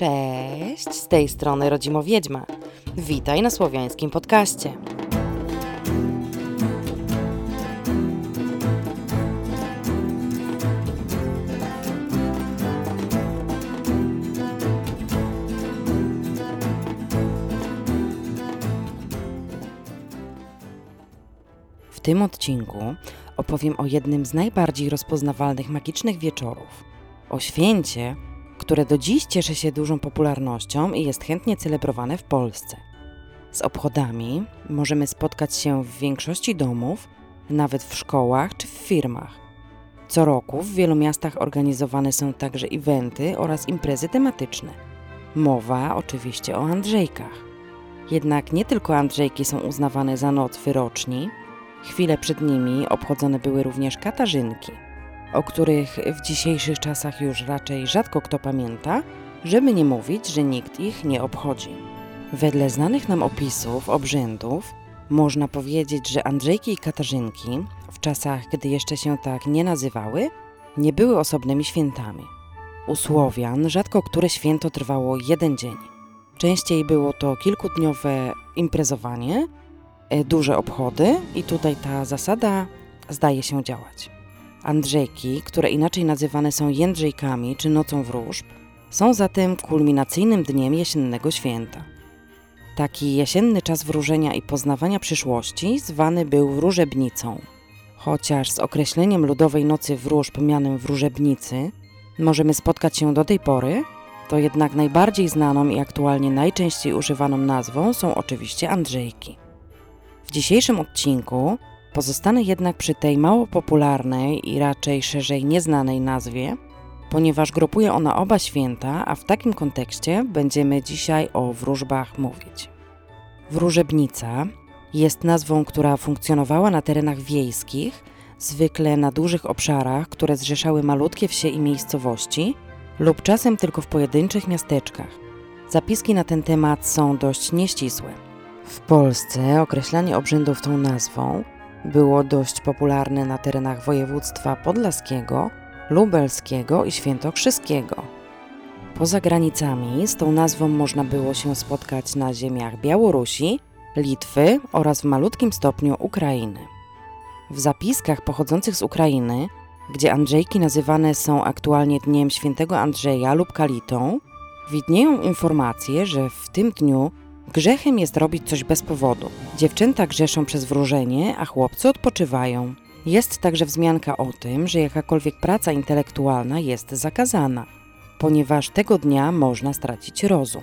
Cześć, z tej strony Rodzimo Wiedźma. Witaj na słowiańskim podcaście. W tym odcinku opowiem o jednym z najbardziej rozpoznawalnych magicznych wieczorów. O święcie, które do dziś cieszy się dużą popularnością i jest chętnie celebrowane w Polsce. Z obchodami możemy spotkać się w większości domów, nawet w szkołach czy w firmach. Co roku w wielu miastach organizowane są także eventy oraz imprezy tematyczne. Mowa oczywiście o Andrzejkach. Jednak nie tylko Andrzejki są uznawane za noc wyroczni, chwilę przed nimi obchodzone były również Katarzynki – o których w dzisiejszych czasach już raczej rzadko kto pamięta, żeby nie mówić, że nikt ich nie obchodzi. Wedle znanych nam opisów obrzędów, można powiedzieć, że Andrzejki i Katarzynki, w czasach, gdy jeszcze się tak nie nazywały, nie były osobnymi świętami. U Słowian rzadko które święto trwało jeden dzień. Częściej było to kilkudniowe imprezowanie, e, duże obchody i tutaj ta zasada zdaje się działać. Andrzejki, które inaczej nazywane są Jędrzejkami czy Nocą Wróżb, są zatem kulminacyjnym dniem jesiennego święta. Taki jesienny czas wróżenia i poznawania przyszłości zwany był wróżebnicą. Chociaż z określeniem ludowej nocy wróżb mianem wróżebnicy możemy spotkać się do tej pory, to jednak najbardziej znaną i aktualnie najczęściej używaną nazwą są oczywiście Andrzejki. W dzisiejszym odcinku Pozostanę jednak przy tej mało popularnej i raczej szerzej nieznanej nazwie, ponieważ grupuje ona oba święta, a w takim kontekście będziemy dzisiaj o wróżbach mówić. Wróżebnica jest nazwą, która funkcjonowała na terenach wiejskich, zwykle na dużych obszarach, które zrzeszały malutkie wsie i miejscowości, lub czasem tylko w pojedynczych miasteczkach. Zapiski na ten temat są dość nieścisłe. W Polsce określanie obrzędów tą nazwą było dość popularne na terenach województwa podlaskiego, lubelskiego i świętokrzyskiego. Poza granicami z tą nazwą można było się spotkać na ziemiach Białorusi, Litwy oraz w malutkim stopniu Ukrainy. W zapiskach pochodzących z Ukrainy, gdzie Andrzejki nazywane są aktualnie Dniem Świętego Andrzeja lub Kalitą, widnieją informacje, że w tym dniu Grzechem jest robić coś bez powodu. Dziewczęta grzeszą przez wróżenie, a chłopcy odpoczywają. Jest także wzmianka o tym, że jakakolwiek praca intelektualna jest zakazana, ponieważ tego dnia można stracić rozum.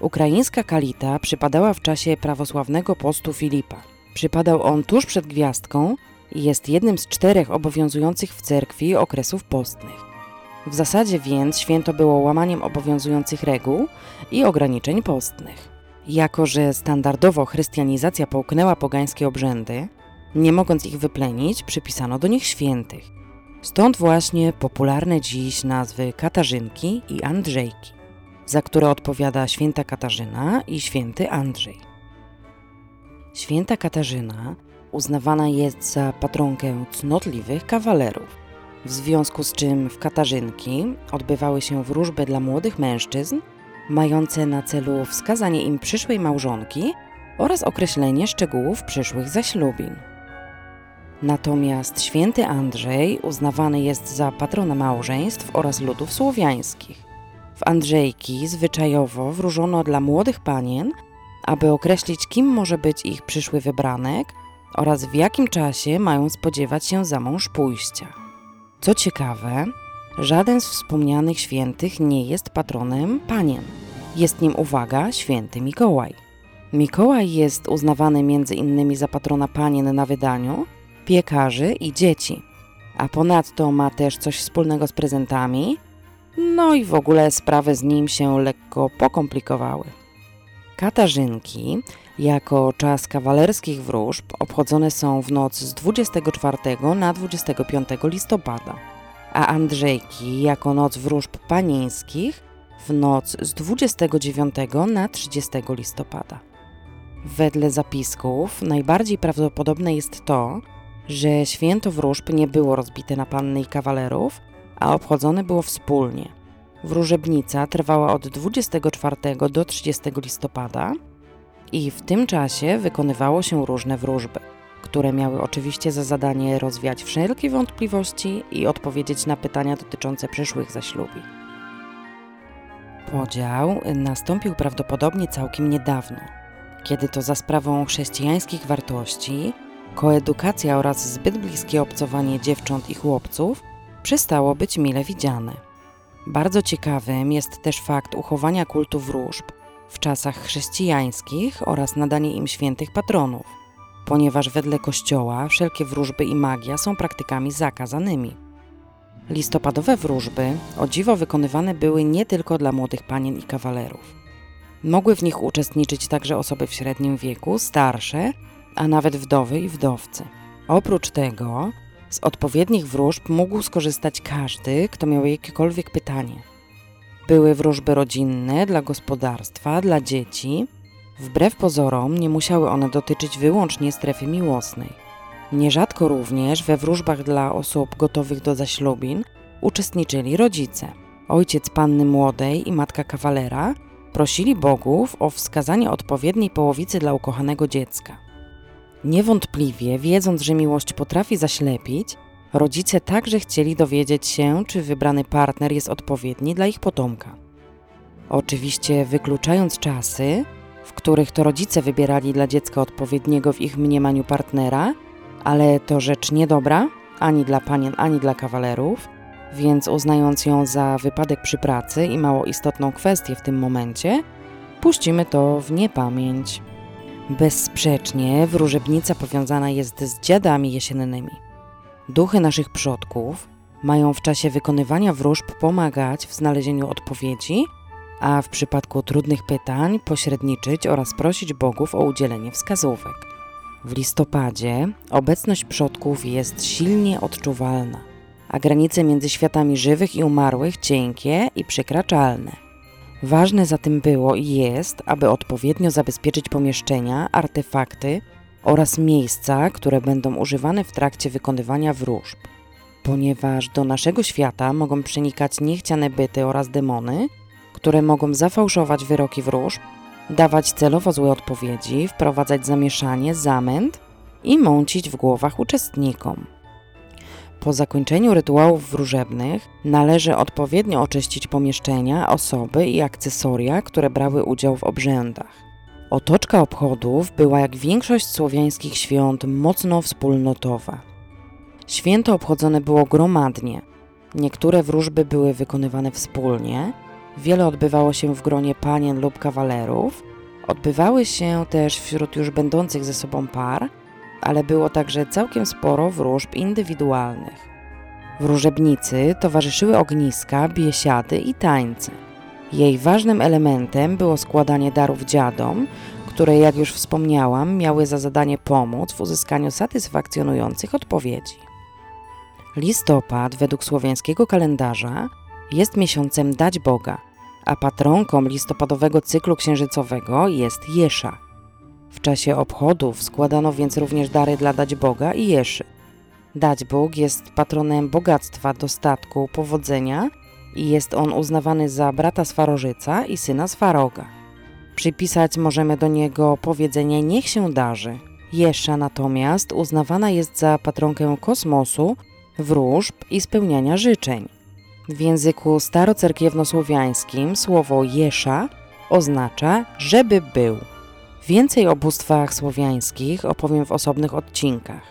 Ukraińska kalita przypadała w czasie prawosławnego postu Filipa. Przypadał on tuż przed gwiazdką i jest jednym z czterech obowiązujących w cerkwi okresów postnych. W zasadzie więc święto było łamaniem obowiązujących reguł i ograniczeń postnych. Jako, że standardowo chrystianizacja połknęła pogańskie obrzędy, nie mogąc ich wyplenić, przypisano do nich świętych. Stąd właśnie popularne dziś nazwy Katarzynki i Andrzejki, za które odpowiada święta Katarzyna i święty Andrzej. Święta Katarzyna uznawana jest za patronkę cnotliwych kawalerów, w związku z czym w Katarzynki odbywały się wróżby dla młodych mężczyzn mające na celu wskazanie im przyszłej małżonki oraz określenie szczegółów przyszłych zaślubin. Natomiast święty Andrzej uznawany jest za patrona małżeństw oraz ludów słowiańskich. W Andrzejki zwyczajowo wróżono dla młodych panien, aby określić, kim może być ich przyszły wybranek oraz w jakim czasie mają spodziewać się za mąż pójścia. Co ciekawe, Żaden z wspomnianych świętych nie jest patronem panien. Jest nim, uwaga, święty Mikołaj. Mikołaj jest uznawany między innymi za patrona panien na wydaniu, piekarzy i dzieci. A ponadto ma też coś wspólnego z prezentami, no i w ogóle sprawy z nim się lekko pokomplikowały. Katarzynki, jako czas kawalerskich wróżb, obchodzone są w noc z 24 na 25 listopada a Andrzejki jako noc wróżb panieńskich w noc z 29 na 30 listopada. Wedle zapisków najbardziej prawdopodobne jest to, że święto wróżb nie było rozbite na panny i kawalerów, a obchodzone było wspólnie. wróżebnica trwała od 24 do 30 listopada i w tym czasie wykonywało się różne wróżby, które miały oczywiście za zadanie rozwiać wszelkie wątpliwości i odpowiedzieć na pytania dotyczące przyszłych zaślubi. Podział nastąpił prawdopodobnie całkiem niedawno, kiedy to za sprawą chrześcijańskich wartości, koedukacja oraz zbyt bliskie obcowanie dziewcząt i chłopców przestało być mile widziane. Bardzo ciekawym jest też fakt uchowania kultu wróżb w czasach chrześcijańskich oraz nadanie im świętych patronów, ponieważ wedle Kościoła wszelkie wróżby i magia są praktykami zakazanymi. Listopadowe wróżby o dziwo wykonywane były nie tylko dla młodych panien i kawalerów. Mogły w nich uczestniczyć także osoby w średnim wieku, starsze, a nawet wdowy i wdowcy. Oprócz tego, z odpowiednich wróżb mógł skorzystać każdy, kto miał jakiekolwiek pytanie. Były wróżby rodzinne, dla gospodarstwa, dla dzieci. Wbrew pozorom, nie musiały one dotyczyć wyłącznie strefy miłosnej. Nierzadko również we wróżbach dla osób gotowych do zaślubin uczestniczyli rodzice. Ojciec panny młodej i matka kawalera prosili bogów o wskazanie odpowiedniej połowicy dla ukochanego dziecka. Niewątpliwie, wiedząc, że miłość potrafi zaślepić, rodzice także chcieli dowiedzieć się, czy wybrany partner jest odpowiedni dla ich potomka. Oczywiście wykluczając czasy, w których to rodzice wybierali dla dziecka odpowiedniego w ich mniemaniu partnera, ale to rzecz niedobra ani dla panien, ani dla kawalerów, więc uznając ją za wypadek przy pracy i mało istotną kwestię w tym momencie, puścimy to w niepamięć. Bezsprzecznie wróżebnica powiązana jest z dziadami jesiennymi. Duchy naszych przodków mają w czasie wykonywania wróżb pomagać w znalezieniu odpowiedzi, a w przypadku trudnych pytań pośredniczyć oraz prosić bogów o udzielenie wskazówek. W listopadzie obecność przodków jest silnie odczuwalna, a granice między światami żywych i umarłych cienkie i przekraczalne. Ważne zatem było i jest, aby odpowiednio zabezpieczyć pomieszczenia, artefakty oraz miejsca, które będą używane w trakcie wykonywania wróżb, ponieważ do naszego świata mogą przenikać niechciane byty oraz demony, które mogą zafałszować wyroki wróżb dawać celowo złe odpowiedzi, wprowadzać zamieszanie, zamęt i mącić w głowach uczestnikom. Po zakończeniu rytuałów wróżebnych należy odpowiednio oczyścić pomieszczenia, osoby i akcesoria, które brały udział w obrzędach. Otoczka obchodów była jak większość słowiańskich świąt mocno wspólnotowa. Święto obchodzone było gromadnie. Niektóre wróżby były wykonywane wspólnie, Wiele odbywało się w gronie panien lub kawalerów. Odbywały się też wśród już będących ze sobą par, ale było także całkiem sporo wróżb indywidualnych. Wróżebnicy towarzyszyły ogniska, biesiady i tańce. Jej ważnym elementem było składanie darów dziadom, które, jak już wspomniałam, miały za zadanie pomóc w uzyskaniu satysfakcjonujących odpowiedzi. Listopad, według słowiańskiego kalendarza, jest miesiącem Dać Boga, a patronką listopadowego cyklu księżycowego jest Jesza. W czasie obchodów składano więc również dary dla Dać Boga i Jeszy. Dać Bóg jest patronem bogactwa, dostatku, powodzenia i jest on uznawany za brata Swarożyca i syna Swaroga. Przypisać możemy do niego powiedzenie niech się darzy. Jesza natomiast uznawana jest za patronkę kosmosu, wróżb i spełniania życzeń. W języku starocerkiewnosłowiańskim słowo jesza oznacza żeby był. Więcej o bóstwach słowiańskich opowiem w osobnych odcinkach.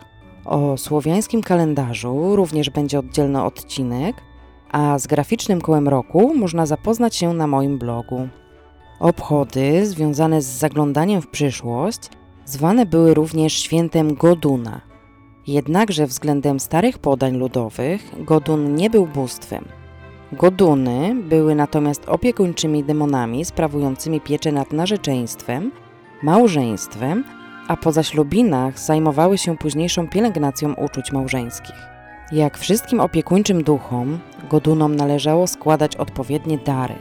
O słowiańskim kalendarzu również będzie oddzielny odcinek, a z graficznym kołem roku można zapoznać się na moim blogu. Obchody związane z zaglądaniem w przyszłość zwane były również świętem Goduna. Jednakże względem starych podań ludowych Godun nie był bóstwem. Goduny były natomiast opiekuńczymi demonami sprawującymi pieczę nad narzeczeństwem, małżeństwem, a po zaślubinach zajmowały się późniejszą pielęgnacją uczuć małżeńskich. Jak wszystkim opiekuńczym duchom, godunom należało składać odpowiednie dary.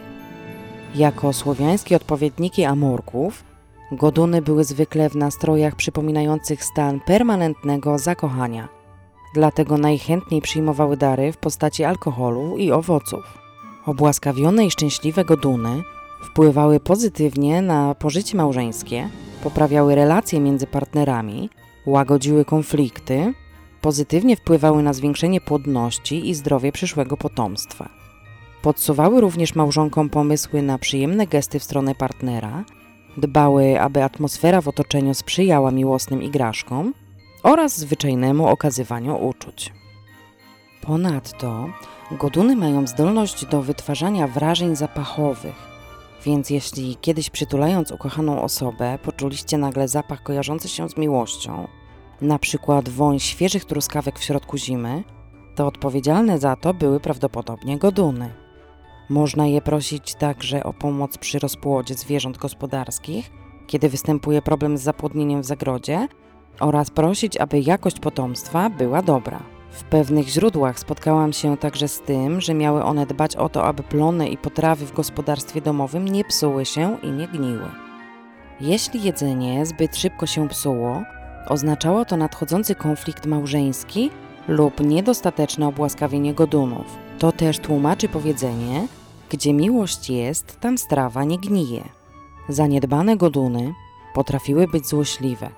Jako słowiańskie odpowiedniki amorków, goduny były zwykle w nastrojach przypominających stan permanentnego zakochania – dlatego najchętniej przyjmowały dary w postaci alkoholu i owoców. Obłaskawione i szczęśliwe goduny wpływały pozytywnie na pożycie małżeńskie, poprawiały relacje między partnerami, łagodziły konflikty, pozytywnie wpływały na zwiększenie płodności i zdrowie przyszłego potomstwa. Podsuwały również małżonkom pomysły na przyjemne gesty w stronę partnera, dbały, aby atmosfera w otoczeniu sprzyjała miłosnym igraszkom oraz zwyczajnemu okazywaniu uczuć. Ponadto goduny mają zdolność do wytwarzania wrażeń zapachowych, więc jeśli kiedyś przytulając ukochaną osobę poczuliście nagle zapach kojarzący się z miłością, na przykład woń świeżych truskawek w środku zimy, to odpowiedzialne za to były prawdopodobnie goduny. Można je prosić także o pomoc przy rozpłodzie zwierząt gospodarskich, kiedy występuje problem z zapłodnieniem w zagrodzie, oraz prosić, aby jakość potomstwa była dobra. W pewnych źródłach spotkałam się także z tym, że miały one dbać o to, aby plony i potrawy w gospodarstwie domowym nie psuły się i nie gniły. Jeśli jedzenie zbyt szybko się psuło, oznaczało to nadchodzący konflikt małżeński lub niedostateczne obłaskawienie godunów. To też tłumaczy powiedzenie, gdzie miłość jest, tam strawa nie gnije. Zaniedbane goduny potrafiły być złośliwe,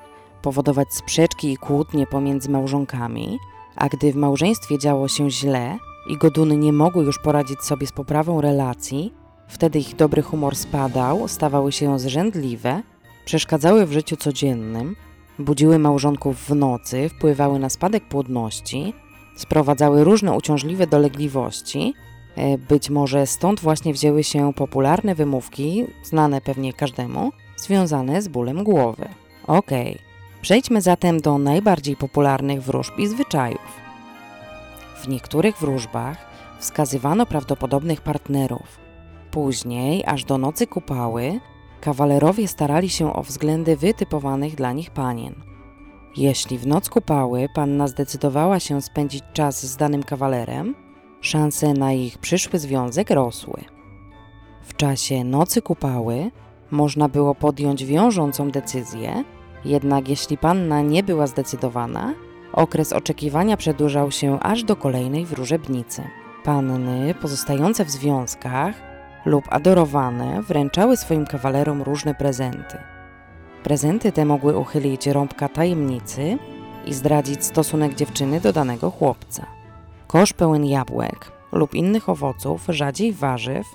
powodować sprzeczki i kłótnie pomiędzy małżonkami, a gdy w małżeństwie działo się źle i goduny nie mogły już poradzić sobie z poprawą relacji, wtedy ich dobry humor spadał, stawały się zrzędliwe, przeszkadzały w życiu codziennym, budziły małżonków w nocy, wpływały na spadek płodności, sprowadzały różne uciążliwe dolegliwości. E, być może stąd właśnie wzięły się popularne wymówki, znane pewnie każdemu, związane z bólem głowy. Okej, okay. Przejdźmy zatem do najbardziej popularnych wróżb i zwyczajów. W niektórych wróżbach wskazywano prawdopodobnych partnerów. Później, aż do nocy kupały, kawalerowie starali się o względy wytypowanych dla nich panien. Jeśli w noc kupały panna zdecydowała się spędzić czas z danym kawalerem, szanse na ich przyszły związek rosły. W czasie nocy kupały można było podjąć wiążącą decyzję, jednak jeśli panna nie była zdecydowana, okres oczekiwania przedłużał się aż do kolejnej wróżebnicy. Panny pozostające w związkach lub adorowane wręczały swoim kawalerom różne prezenty. Prezenty te mogły uchylić rąbka tajemnicy i zdradzić stosunek dziewczyny do danego chłopca. Kosz pełen jabłek lub innych owoców, rzadziej warzyw,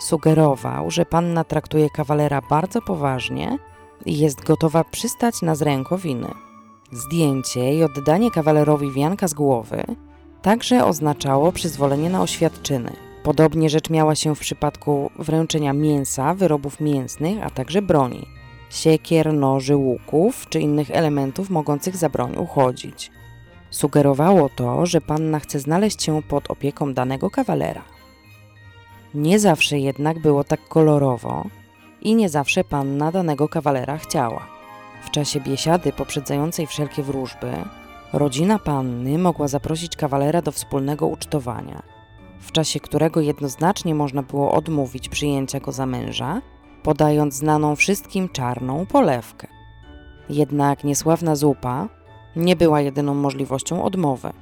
sugerował, że panna traktuje kawalera bardzo poważnie jest gotowa przystać na zrękowiny. Zdjęcie i oddanie kawalerowi wianka z głowy także oznaczało przyzwolenie na oświadczyny. Podobnie rzecz miała się w przypadku wręczenia mięsa, wyrobów mięsnych, a także broni siekier, noży, łuków czy innych elementów mogących za broń uchodzić. Sugerowało to, że panna chce znaleźć się pod opieką danego kawalera. Nie zawsze jednak było tak kolorowo, i nie zawsze panna danego kawalera chciała. W czasie biesiady poprzedzającej wszelkie wróżby, rodzina panny mogła zaprosić kawalera do wspólnego ucztowania, w czasie którego jednoznacznie można było odmówić przyjęcia go za męża, podając znaną wszystkim czarną polewkę. Jednak niesławna zupa nie była jedyną możliwością odmowy.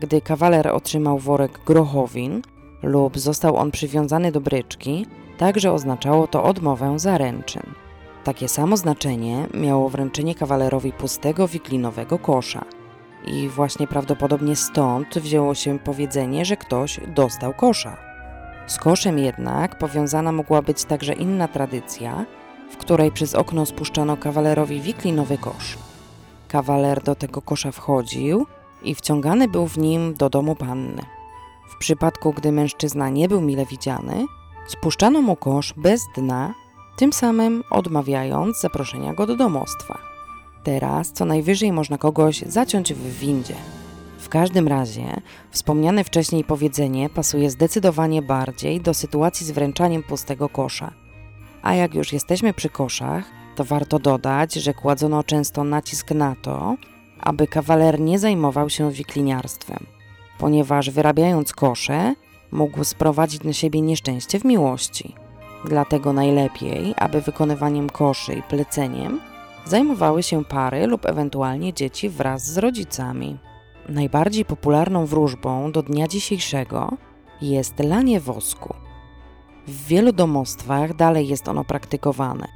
Gdy kawaler otrzymał worek grochowin lub został on przywiązany do bryczki, Także oznaczało to odmowę zaręczyn. Takie samo znaczenie miało wręczenie kawalerowi pustego wiklinowego kosza. I właśnie prawdopodobnie stąd wzięło się powiedzenie, że ktoś dostał kosza. Z koszem jednak powiązana mogła być także inna tradycja, w której przez okno spuszczano kawalerowi wiklinowy kosz. Kawaler do tego kosza wchodził i wciągany był w nim do domu panny. W przypadku, gdy mężczyzna nie był mile widziany, Spuszczano mu kosz bez dna, tym samym odmawiając zaproszenia go do domostwa. Teraz co najwyżej można kogoś zaciąć w windzie. W każdym razie wspomniane wcześniej powiedzenie pasuje zdecydowanie bardziej do sytuacji z wręczaniem pustego kosza. A jak już jesteśmy przy koszach, to warto dodać, że kładzono często nacisk na to, aby kawaler nie zajmował się wikliniarstwem, ponieważ wyrabiając kosze, mógł sprowadzić na siebie nieszczęście w miłości. Dlatego najlepiej, aby wykonywaniem koszy i pleceniem zajmowały się pary lub ewentualnie dzieci wraz z rodzicami. Najbardziej popularną wróżbą do dnia dzisiejszego jest lanie wosku. W wielu domostwach dalej jest ono praktykowane.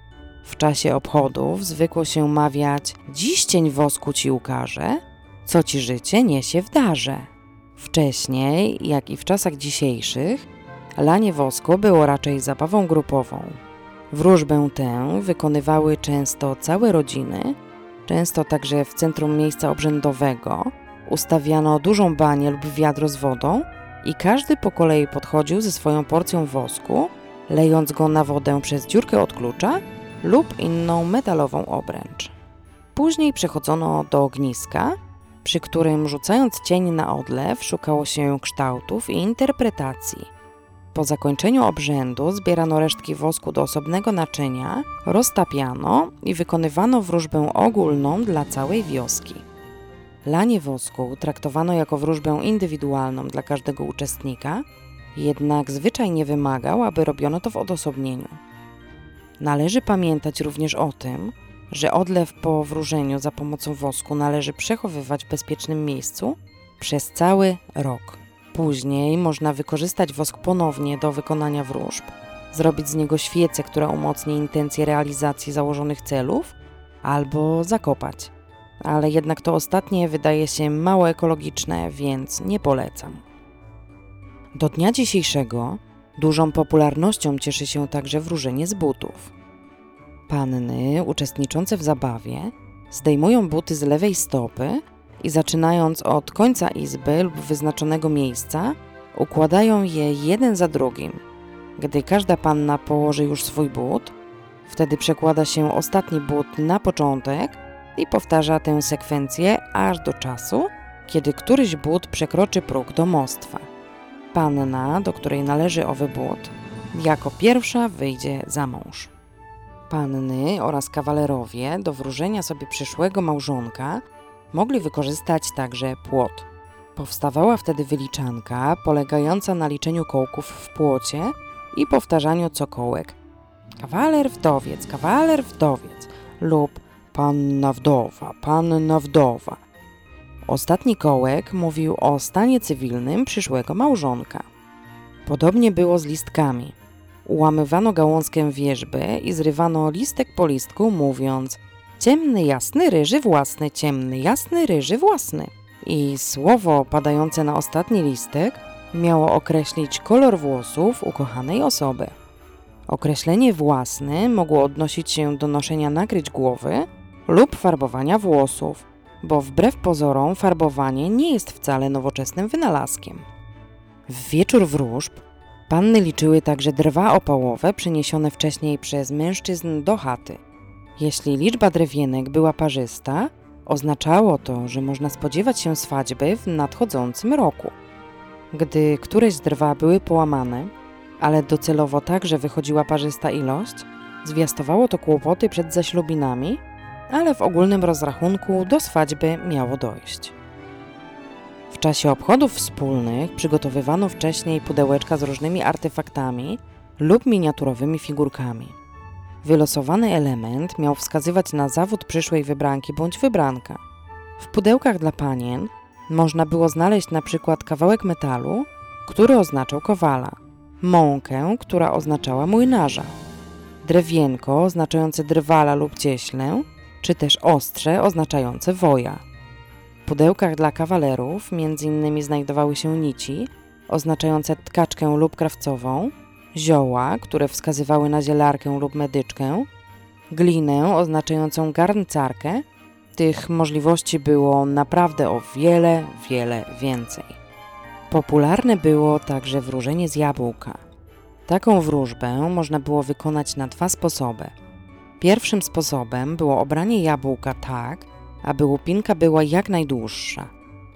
W czasie obchodów zwykło się mawiać: Dziś cień wosku ci ukaże, co ci życie niesie w darze. Wcześniej, jak i w czasach dzisiejszych, lanie wosku było raczej zabawą grupową. Wróżbę tę wykonywały często całe rodziny, często także w centrum miejsca obrzędowego ustawiano dużą banię lub wiadro z wodą i każdy po kolei podchodził ze swoją porcją wosku, lejąc go na wodę przez dziurkę od klucza lub inną metalową obręcz. Później przechodzono do ogniska, przy którym rzucając cień na odlew szukało się kształtów i interpretacji. Po zakończeniu obrzędu zbierano resztki wosku do osobnego naczynia, roztapiano i wykonywano wróżbę ogólną dla całej wioski. Lanie wosku traktowano jako wróżbę indywidualną dla każdego uczestnika, jednak zwyczaj nie wymagał, aby robiono to w odosobnieniu. Należy pamiętać również o tym, że odlew po wróżeniu za pomocą wosku należy przechowywać w bezpiecznym miejscu przez cały rok. Później można wykorzystać wosk ponownie do wykonania wróżb, zrobić z niego świecę, która umocni intencje realizacji założonych celów, albo zakopać. Ale jednak to ostatnie wydaje się mało ekologiczne, więc nie polecam. Do dnia dzisiejszego dużą popularnością cieszy się także wróżenie z butów. Panny uczestniczące w zabawie zdejmują buty z lewej stopy i zaczynając od końca izby lub wyznaczonego miejsca, układają je jeden za drugim. Gdy każda panna położy już swój but, wtedy przekłada się ostatni but na początek i powtarza tę sekwencję aż do czasu, kiedy któryś but przekroczy próg domostwa. Panna, do której należy owy but, jako pierwsza wyjdzie za mąż. Panny oraz kawalerowie do wróżenia sobie przyszłego małżonka mogli wykorzystać także płot. Powstawała wtedy wyliczanka polegająca na liczeniu kołków w płocie i powtarzaniu cokołek. Kawaler wdowiec, kawaler wdowiec lub panna wdowa, panna wdowa. Ostatni kołek mówił o stanie cywilnym przyszłego małżonka. Podobnie było z listkami. Ułamywano gałązkę wierzby i zrywano listek po listku, mówiąc ciemny, jasny, ryży własny, ciemny, jasny, ryży własny. I słowo padające na ostatni listek miało określić kolor włosów ukochanej osoby. Określenie własny mogło odnosić się do noszenia nakryć głowy lub farbowania włosów, bo wbrew pozorom farbowanie nie jest wcale nowoczesnym wynalazkiem. W wieczór wróżb Panny liczyły także drwa opałowe przyniesione wcześniej przez mężczyzn do chaty. Jeśli liczba drewienek była parzysta, oznaczało to, że można spodziewać się swadźby w nadchodzącym roku. Gdy któreś z drwa były połamane, ale docelowo także wychodziła parzysta ilość, zwiastowało to kłopoty przed zaślubinami, ale w ogólnym rozrachunku do swadźby miało dojść. W czasie obchodów wspólnych przygotowywano wcześniej pudełeczka z różnymi artefaktami lub miniaturowymi figurkami. Wylosowany element miał wskazywać na zawód przyszłej wybranki bądź wybranka. W pudełkach dla panien można było znaleźć na przykład kawałek metalu, który oznaczał kowala, mąkę, która oznaczała młynarza, drewienko oznaczające drwala lub cieślę, czy też ostrze oznaczające woja pudełkach dla kawalerów innymi znajdowały się nici oznaczające tkaczkę lub krawcową, zioła, które wskazywały na zielarkę lub medyczkę, glinę oznaczającą garncarkę. Tych możliwości było naprawdę o wiele, wiele więcej. Popularne było także wróżenie z jabłka. Taką wróżbę można było wykonać na dwa sposoby. Pierwszym sposobem było obranie jabłka tak, aby łupinka była jak najdłuższa.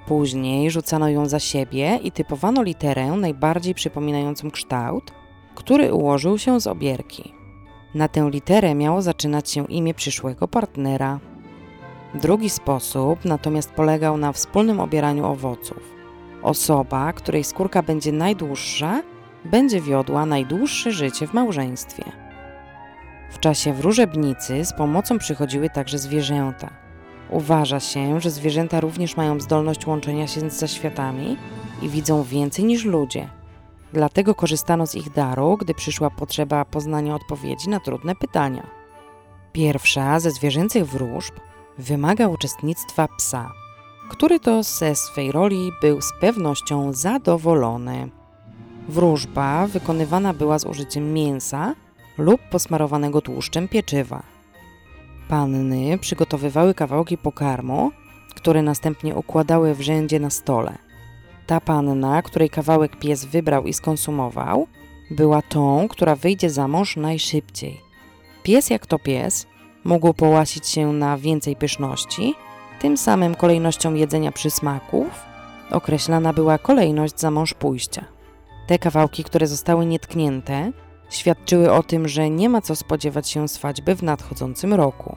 Później rzucano ją za siebie i typowano literę najbardziej przypominającą kształt, który ułożył się z obierki. Na tę literę miało zaczynać się imię przyszłego partnera. Drugi sposób natomiast polegał na wspólnym obieraniu owoców. Osoba, której skórka będzie najdłuższa, będzie wiodła najdłuższe życie w małżeństwie. W czasie wróżebnicy z pomocą przychodziły także zwierzęta – Uważa się, że zwierzęta również mają zdolność łączenia się z zaświatami i widzą więcej niż ludzie. Dlatego korzystano z ich daru, gdy przyszła potrzeba poznania odpowiedzi na trudne pytania. Pierwsza ze zwierzęcych wróżb wymaga uczestnictwa psa, który to ze swej roli był z pewnością zadowolony. Wróżba wykonywana była z użyciem mięsa lub posmarowanego tłuszczem pieczywa. Panny przygotowywały kawałki pokarmu, które następnie układały w rzędzie na stole. Ta panna, której kawałek pies wybrał i skonsumował, była tą, która wyjdzie za mąż najszybciej. Pies jak to pies mógł połasić się na więcej pyszności, tym samym kolejnością jedzenia przysmaków określana była kolejność za mąż pójścia. Te kawałki, które zostały nietknięte, świadczyły o tym, że nie ma co spodziewać się swadźby w nadchodzącym roku.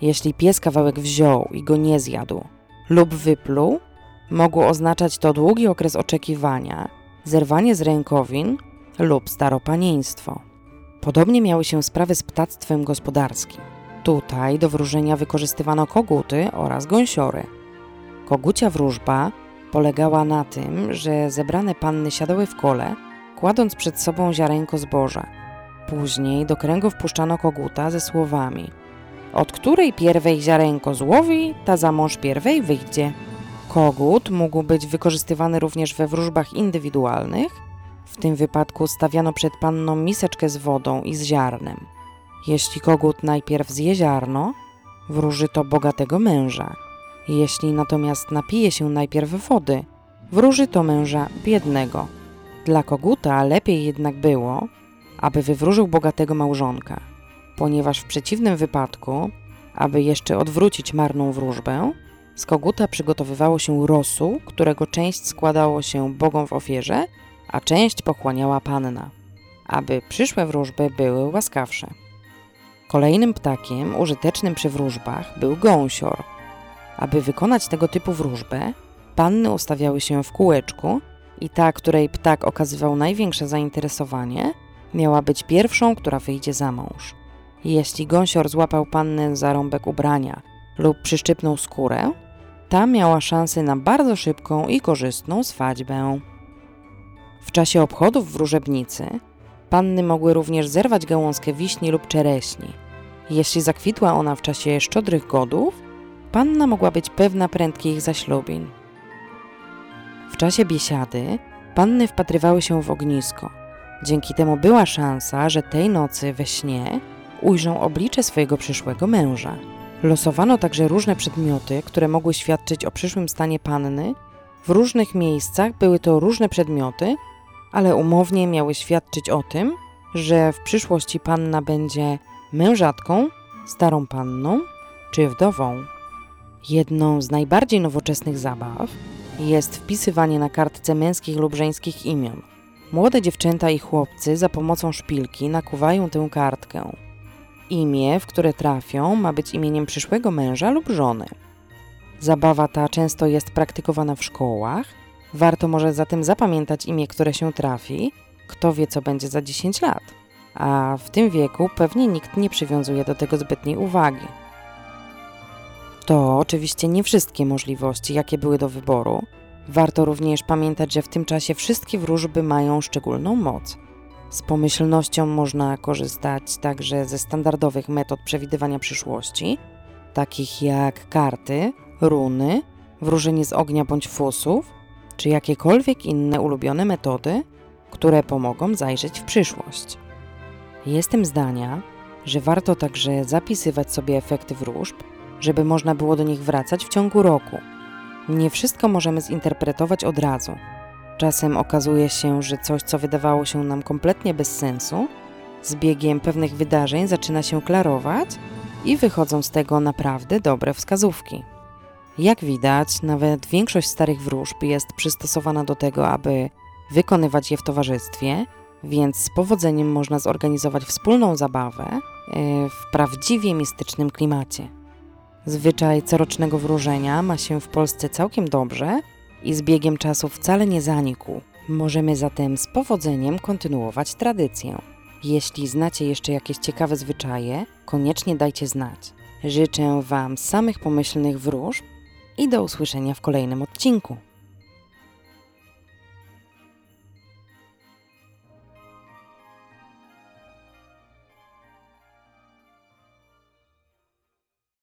Jeśli pies kawałek wziął i go nie zjadł lub wypluł, mogło oznaczać to długi okres oczekiwania, zerwanie z rękowin lub staropanieństwo. Podobnie miały się sprawy z ptactwem gospodarskim. Tutaj do wróżenia wykorzystywano koguty oraz gąsiory. Kogucia wróżba polegała na tym, że zebrane panny siadały w kole, kładąc przed sobą ziarenko zboża. Później do kręgu wpuszczano koguta ze słowami od której pierwej ziarenko złowi, ta za mąż pierwej wyjdzie. Kogut mógł być wykorzystywany również we wróżbach indywidualnych. W tym wypadku stawiano przed panną miseczkę z wodą i z ziarnem. Jeśli kogut najpierw zje ziarno, wróży to bogatego męża. Jeśli natomiast napije się najpierw wody, wróży to męża biednego. Dla koguta lepiej jednak było, aby wywróżył bogatego małżonka, ponieważ w przeciwnym wypadku, aby jeszcze odwrócić marną wróżbę, z koguta przygotowywało się rosół, którego część składało się bogom w ofierze, a część pochłaniała panna, aby przyszłe wróżby były łaskawsze. Kolejnym ptakiem użytecznym przy wróżbach był gąsior. Aby wykonać tego typu wróżbę, panny ustawiały się w kółeczku i ta, której ptak okazywał największe zainteresowanie, miała być pierwszą, która wyjdzie za mąż. Jeśli gąsior złapał pannę za rąbek ubrania lub przyszczypnął skórę, ta miała szansę na bardzo szybką i korzystną swadźbę. W czasie obchodów wróżebnicy panny mogły również zerwać gałązkę wiśni lub czereśni. Jeśli zakwitła ona w czasie szczodrych godów, panna mogła być pewna prędkich zaślubin. W czasie biesiady panny wpatrywały się w ognisko. Dzięki temu była szansa, że tej nocy we śnie ujrzą oblicze swojego przyszłego męża. Losowano także różne przedmioty, które mogły świadczyć o przyszłym stanie panny. W różnych miejscach były to różne przedmioty, ale umownie miały świadczyć o tym, że w przyszłości panna będzie mężatką, starą panną czy wdową. Jedną z najbardziej nowoczesnych zabaw jest wpisywanie na kartce męskich lub żeńskich imion. Młode dziewczęta i chłopcy za pomocą szpilki nakuwają tę kartkę. Imię, w które trafią, ma być imieniem przyszłego męża lub żony. Zabawa ta często jest praktykowana w szkołach. Warto może zatem zapamiętać imię, które się trafi. Kto wie, co będzie za 10 lat. A w tym wieku pewnie nikt nie przywiązuje do tego zbytniej uwagi. To oczywiście nie wszystkie możliwości, jakie były do wyboru. Warto również pamiętać, że w tym czasie wszystkie wróżby mają szczególną moc. Z pomyślnością można korzystać także ze standardowych metod przewidywania przyszłości, takich jak karty, runy, wróżenie z ognia bądź fusów, czy jakiekolwiek inne ulubione metody, które pomogą zajrzeć w przyszłość. Jestem zdania, że warto także zapisywać sobie efekty wróżb, żeby można było do nich wracać w ciągu roku. Nie wszystko możemy zinterpretować od razu. Czasem okazuje się, że coś, co wydawało się nam kompletnie bez sensu, z biegiem pewnych wydarzeń zaczyna się klarować i wychodzą z tego naprawdę dobre wskazówki. Jak widać, nawet większość starych wróżb jest przystosowana do tego, aby wykonywać je w towarzystwie, więc z powodzeniem można zorganizować wspólną zabawę e, w prawdziwie mistycznym klimacie. Zwyczaj corocznego wróżenia ma się w Polsce całkiem dobrze i z biegiem czasu wcale nie zanikł. Możemy zatem z powodzeniem kontynuować tradycję. Jeśli znacie jeszcze jakieś ciekawe zwyczaje, koniecznie dajcie znać. Życzę Wam samych pomyślnych wróżb i do usłyszenia w kolejnym odcinku.